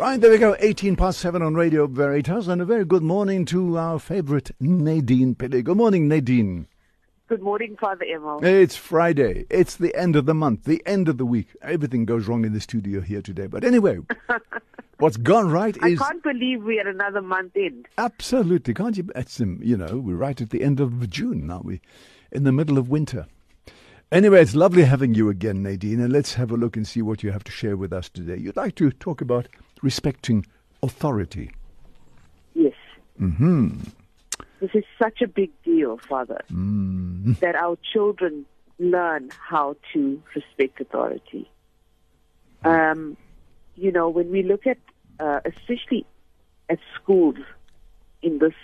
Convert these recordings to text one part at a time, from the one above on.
Right, there we go. 18 past 7 on Radio Veritas. And a very good morning to our favorite Nadine Pillay. Good morning, Nadine. Good morning, Father Emil. It's Friday. It's the end of the month, the end of the week. Everything goes wrong in the studio here today. But anyway, what's gone right is. I can't believe we're another month in. Absolutely. Can't you? It's, um, you know, we're right at the end of June, aren't we? In the middle of winter. Anyway, it's lovely having you again, Nadine, and let's have a look and see what you have to share with us today. You'd like to talk about respecting authority. Yes. hmm This is such a big deal, Father, Mm. that our children learn how to respect authority. Um, you know, when we look at, uh, especially at schools in this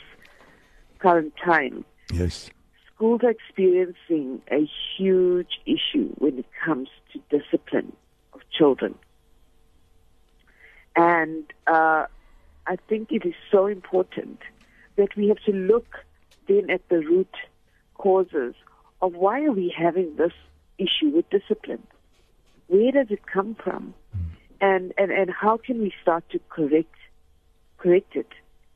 current time, Yes. schools are experiencing a huge issue when it comes to discipline of children. And uh, I think it is so important that we have to look then at the root causes of why are we having this issue with discipline? Where does it come from? And, and, and how can we start to correct correct it?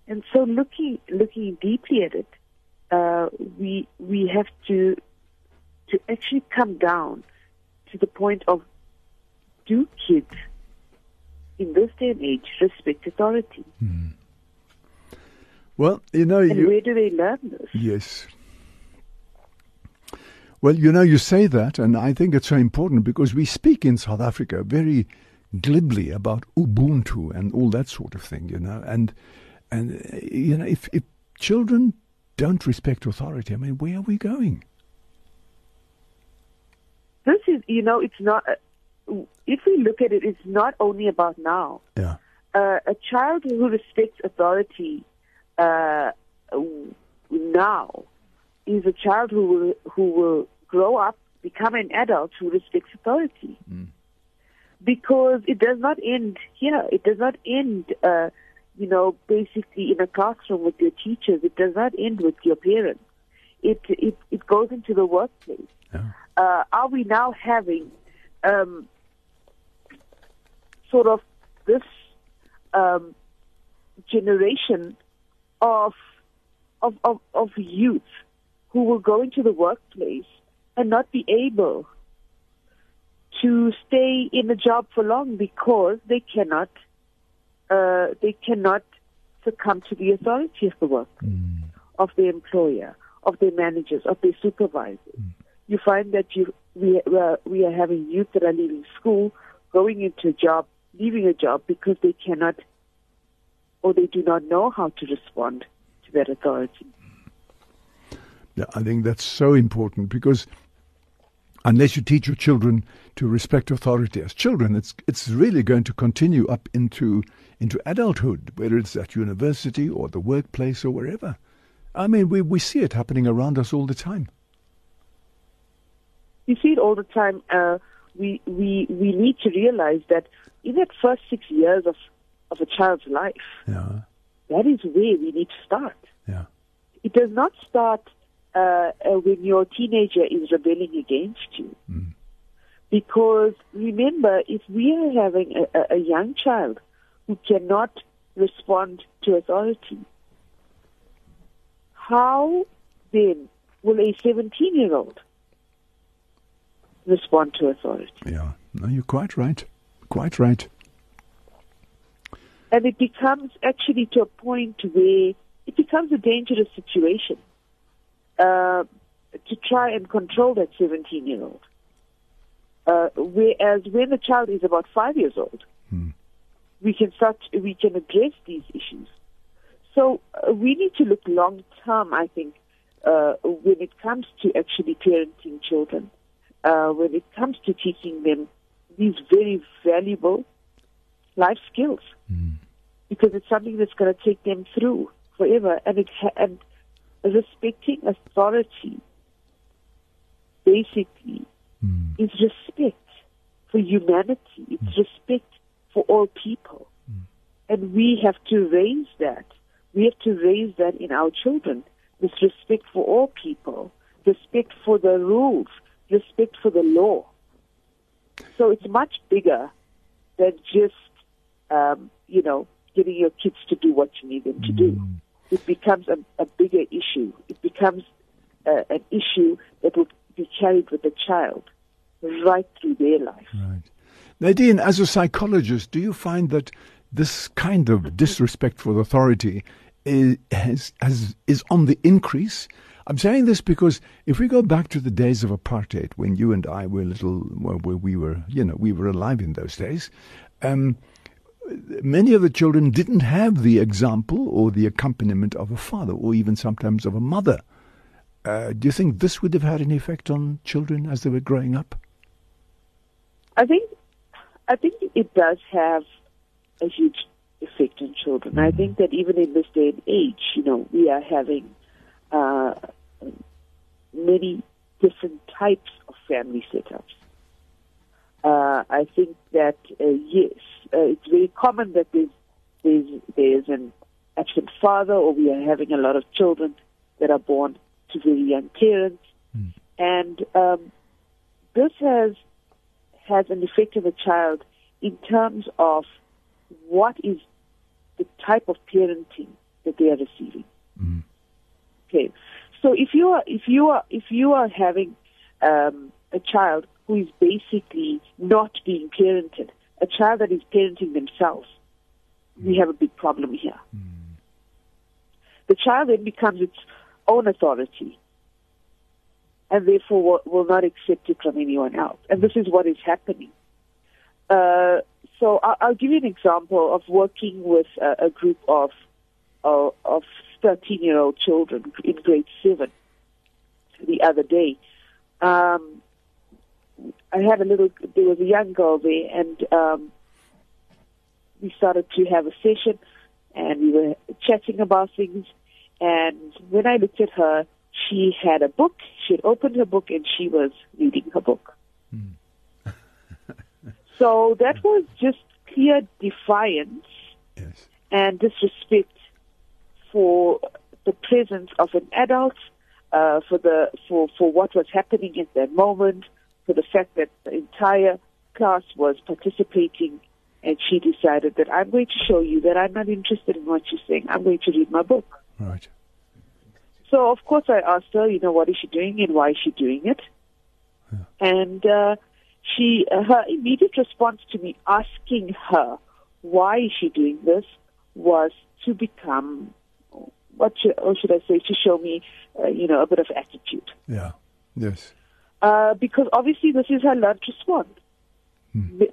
And so looking looking deeply at it, uh, we we have to to actually come down to the point of do kids in this day and age respect authority? Well, you know, And you. where do they learn this? Yes. Well, you know, you say that, and I think it's so important because we speak in South Africa very glibly about Ubuntu and all that sort of thing, you know, and and uh, you know, if if children don't respect authority, I mean, where are we going? This is you know it's not. If we look at it, it's not only about now. Yeah. uh, a child who respects authority uh, now is a child who will who will grow up, become an adult who respects authority. Because it does not end here. It does not end, uh, you know, basically in a classroom with your teachers. It does not end with your parents. It it it goes into the workplace. Yeah. Uh, are we now having um, sort of this um, generation of, of of of youth who will go into the workplace and not be able to stay in a job for long because they cannot uh, they cannot succumb to the authority of the work of their employer, of their managers, of their supervisors. You find that you we we are, we are having youth that are leaving school, going into a job, leaving a job because they cannot or they do not know how to respond to that authority. Yeah, I think that's so important because unless you teach your children to respect authority as children, it's it's really going to continue up into into adulthood, whether it's at university or the workplace or wherever. I mean, we, we see it happening around us all the time. You see it all the time. Uh, we we we need to realize that in that first six years of of a child's life, Yeah, that is where we need to start. yeah, It does not start uh, uh, when your teenager is rebelling against you. Because remember, if we are having a, a, a young child who cannot respond to authority, how then will a 17 year old respond to authority? yeah. No, you're quite right. Quite right. And it becomes actually to a point where it becomes a dangerous situation uh, to try and control that 17 year old. Uh, whereas when the child is about five years old, we can start, we can address these issues. So uh, we need to look long term, I think, uh, when it comes to actually parenting children, uh, when it comes to teaching them these very valuable life skills, hmm. because it's something that's going to take them through forever, and it ha- and respecting authority basically hmm. is respect for humanity. It's hmm. respect for all people. And we have to raise that. We have to raise that in our children. This respect for all people, respect for the rules, respect for the law. So it's much bigger than just um, you know, getting your kids to do what you need them to do. Mm. It becomes a, a bigger issue. It becomes uh, an issue that will be carried with the child right through their life. Right. Nadine, as a psychologist, do you find that this kind of disrespect for authority is, has, has, is on the increase? I'm saying this because if we go back to the days of apartheid, when you and I were little, well, where we were, you know, we were alive in those days, um, many of the children didn't have the example or the accompaniment of a father or even sometimes of a mother. Uh, do you think this would have had an effect on children as they were growing up? I think, I think it does have a huge effect on children. I think that even in this day and age, you know, we are having uh, many different types of family setups. Uh, I think that uh, yes, uh, it's very common that there's, there's there's an absent father, or we are having a lot of children that are born to very young parents, Mm. and um, this has has an effect on the child in terms of what is the type of parenting that they are receiving. Mm. So if you are if you are if you are having um, a child who is basically not being parented, a child that is parenting themselves, we have a big problem here. The child then becomes its own authority, and therefore will, will not accept it from anyone else. And this is what is happening. Uh, so I'll, I'll give you an example of working with a, a group of of, of 13 year old children in grade 7 the other day. Um, I had a little, there was a young girl there, and um, we started to have a session, and we were chatting about things. And when I looked at her, she had a book. She had opened her book, and she was reading her book. so that was just clear defiance Yes. and disrespect for the presence of an adult, uh, for the for for what was happening at that moment, for the fact that the entire class was participating, and she decided that I'm going to show you that I'm not interested in what you're saying. I'm going to read my book. Right. So of course I asked her, you know, what is she doing and why is she doing it? And uh, she, uh, her immediate response to me asking her why is she doing this was to become, what should, or should I say, to show me, uh, you know, a bit of attitude. Yeah. Yes. Uh, because obviously this is her learned response.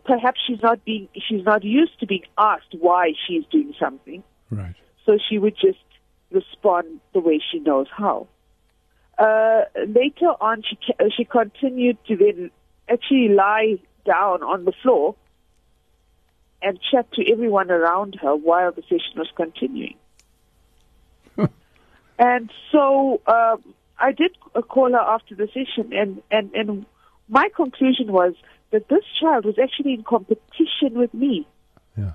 Perhaps she's not being, she's not used to being asked why she's doing something. Right. So she would just respond the way she knows how. Uh, later on, she uh, she continued to then actually lie down on the floor and chat to everyone around her while the session was continuing. And so um, I did uh, call her after the session, and, and, and my conclusion was that this child was actually in competition with me Yeah.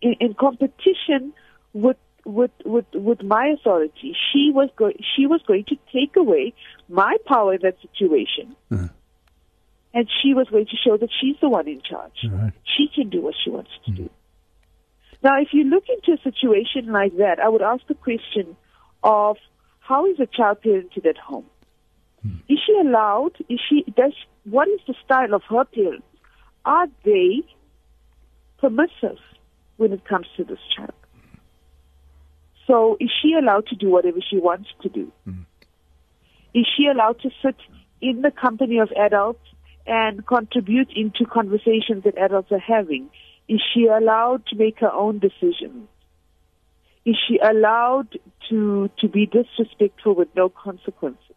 in, in competition with with with with my authority. She was going she was going to take away my power in that situation, Uh, and she was going to show that she's the one in charge. right. She can do what she wants to do. Now, if you look into a situation like that, I would ask the question of how is a child parented at home? Hmm. Is she allowed? Is she does? What is the style of her parents? Are they permissive when it comes to this child? So, is she allowed to do whatever she wants to do? Hmm. Is she allowed to sit in the company of adults and contribute into conversations that adults are having? Is she allowed to make her own decisions? Is she allowed to to be disrespectful with no consequences?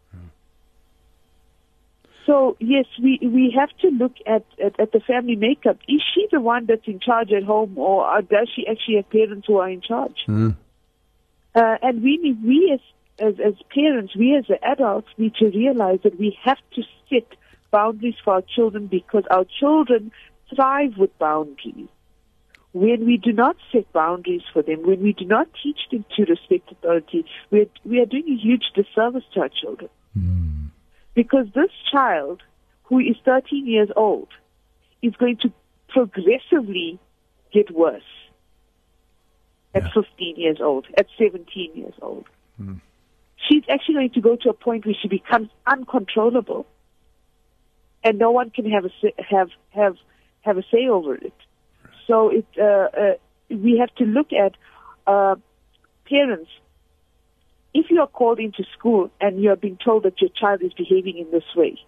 So yes, we we have to look at, at at the family makeup. Is she the one that's in charge at home, or does she actually have parents who are in charge? Mm. Uh, and we need, we as, as, as parents, we as adults need to realize that we have to set boundaries for our children because our children thrive with boundaries. When we do not set boundaries for them, when we do not teach them to respect authority, we are, we are doing a huge disservice to our children. Mm. Because this child, who is 13 years old, is going to progressively get worse at Yeah. 15 years old, at 17 years old. She's actually going to go to a point where she becomes uncontrollable, and no one can have a have have have a say over it. So it uh, uh, we have to look at uh, parents. If you are called into school and you are being told that your child is behaving in this way,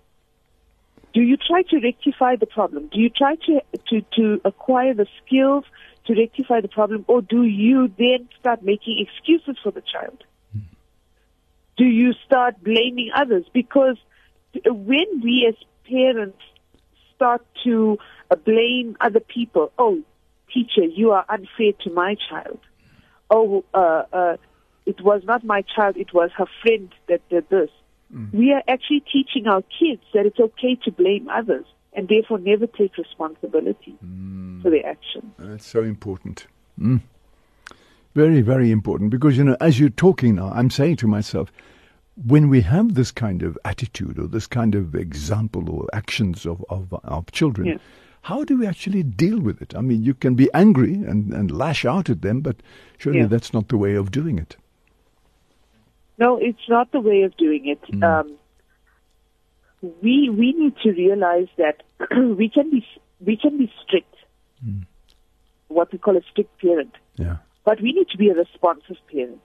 do you try to rectify the problem? Do you try to, to, to acquire the skills to rectify the problem, or do you then start making excuses for the child? Do you start blaming others? Because when we as parents start to uh, blame other people, oh, teacher, you are unfair to my child. Oh, uh, uh, it was not my child, it was her friend that did this. We are actually teaching our kids that it's okay to blame others and therefore never take responsibility for their actions. That's so important. Mm. Very, very important. Because, you know, as you're talking now, I'm saying to myself, when we have this kind of attitude or this kind of example or actions of, of our children, Yeah. how do we actually deal with it? I mean, you can be angry and, and lash out at them, but surely Yeah. that's not the way of doing it. No, it's not the way of doing it. Um, we we need to realize that we can be we can be strict, what we call a strict parent, Yeah. but we need to be a responsive parent.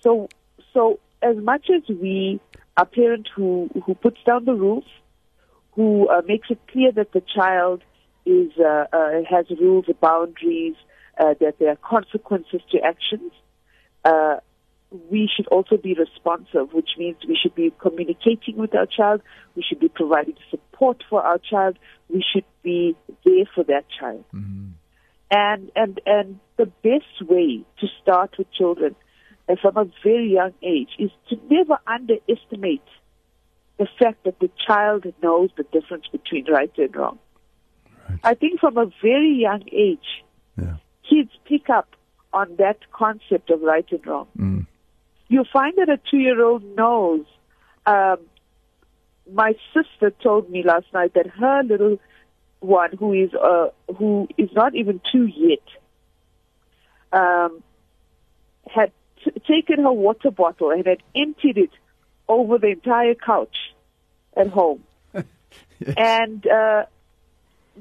So so as much as we a parent who who puts down the rules, who uh, makes it clear that the child is uh, uh, has rules, boundaries, uh, that there are consequences to actions. Uh, we should also be responsive, which means we should be communicating with our child. We should be providing support for our child. We should be there for that child. And and and the best way to start with children uh, from a very young age is to never underestimate the fact that the child knows the difference between right and wrong. Right. I think from a very young age, Yeah. kids pick up on that concept of right and wrong. Mm. You find that a two-year-old knows. Um, my sister told me last night that her little one, who is uh, who is not even two yet, um, had t- taken her water bottle and had emptied it over the entire couch at home. And uh,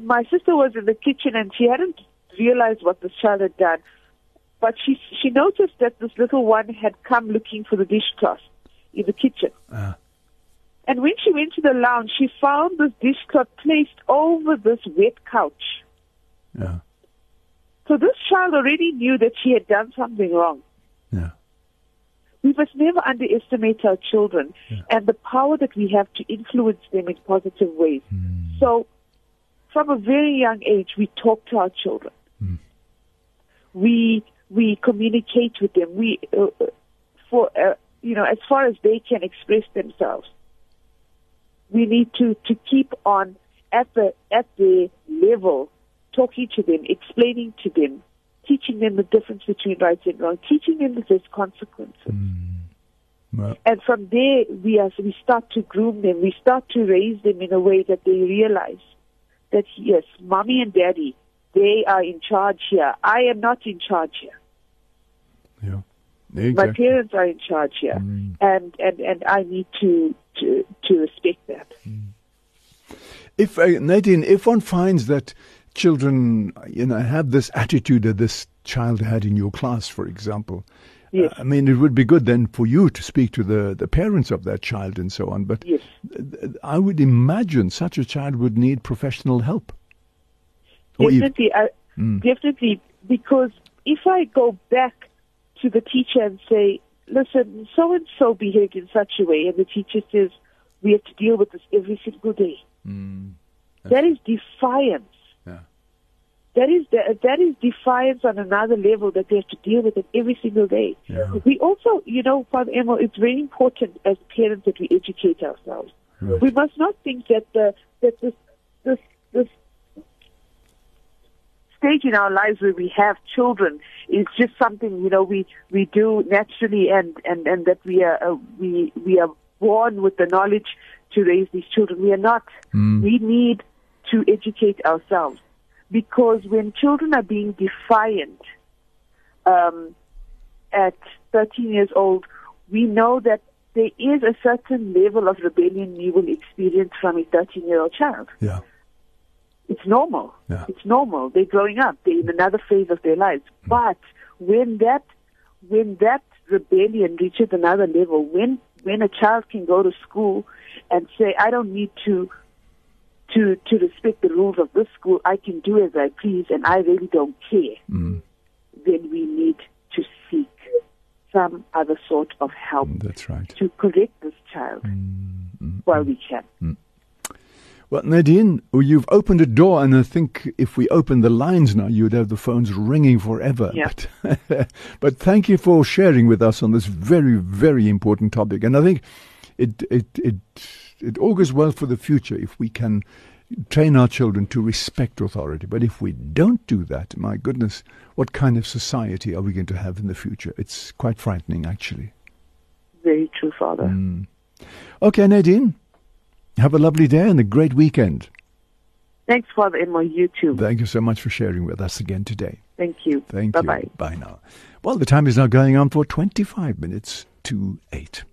my sister was in the kitchen and she hadn't realized what this child had done. But she she noticed that this little one had come looking for the dishcloth in the kitchen. Ah. And when she went to the lounge, she found this dishcloth placed over this wet couch. Yeah. So this child already knew that she had done something wrong. Yeah. We must never underestimate our children and the power that we have to influence them in positive ways. So, from a very young age, we talk to our children. We we communicate with them. We uh, uh, for uh, you know as far as they can express themselves. We need to to keep on at the at the level, talking to them, explaining to them, teaching them the difference between right and wrong, teaching them that there's consequences. Mm. Well, And from there, we as we start to groom them, we start to raise them in a way that they realize that yes, mommy and daddy, they are in charge here. I am not in charge here. yeah. My parents are in charge here, mm. and and and I need to to to respect that. Mm. If uh, Nadine, if one finds that children, you know, have this attitude that this child had in your class, for example, Yes. I mean, it would be good then for you to speak to the, the parents of that child and so on. But Yes. uh, I would imagine such a child would need professional help. Definitely, I, definitely, because if I go back to the teacher and say, listen, so and so behaved in such a way, and the teacher says, we have to deal with this every single day. That is defiance. That is that is defiance on another level that they have to deal with it every single day. Yeah. We also, you know, Father Emil, it's very important as parents that we educate ourselves. Right. We must not think that the that this this this stage in our lives where we have children is just something you know we we do naturally and and and that we are uh, we we are born with the knowledge to raise these children. We are not. We need to educate ourselves. Because when children are being defiant um, at 13 years old, we know that there is a certain level of rebellion you will experience from a 13 year old child. Yeah. It's normal. Yeah. It's normal. They're growing up. They're in another phase of their lives. Mm. But when that when that rebellion reaches another level, when when a child can go to school and say, I don't need to to to respect the rules of this school, I can do as I please and I really don't care, Mm. then we need to seek some other sort of help That's right. to correct this child Mm, while we can. Well, Nadine, you've opened a door, and I think if we open the lines now, you'd have the phones ringing forever. But, but thank you for sharing with us on this very, very important topic. And I think it it it it augurs well for the future if we can train our children to respect authority. But if we don't do that, my goodness, what kind of society are we going to have in the future? It's quite frightening, actually. Very true, Father. Mm. Okay, Nadine, have a lovely day and a great weekend. Thanks, Father Emma. You too. Thank you so much for sharing with us again today. Thank you. Thank Bye-bye. you. Bye now. Well, the time is now going on for 25 minutes to 8.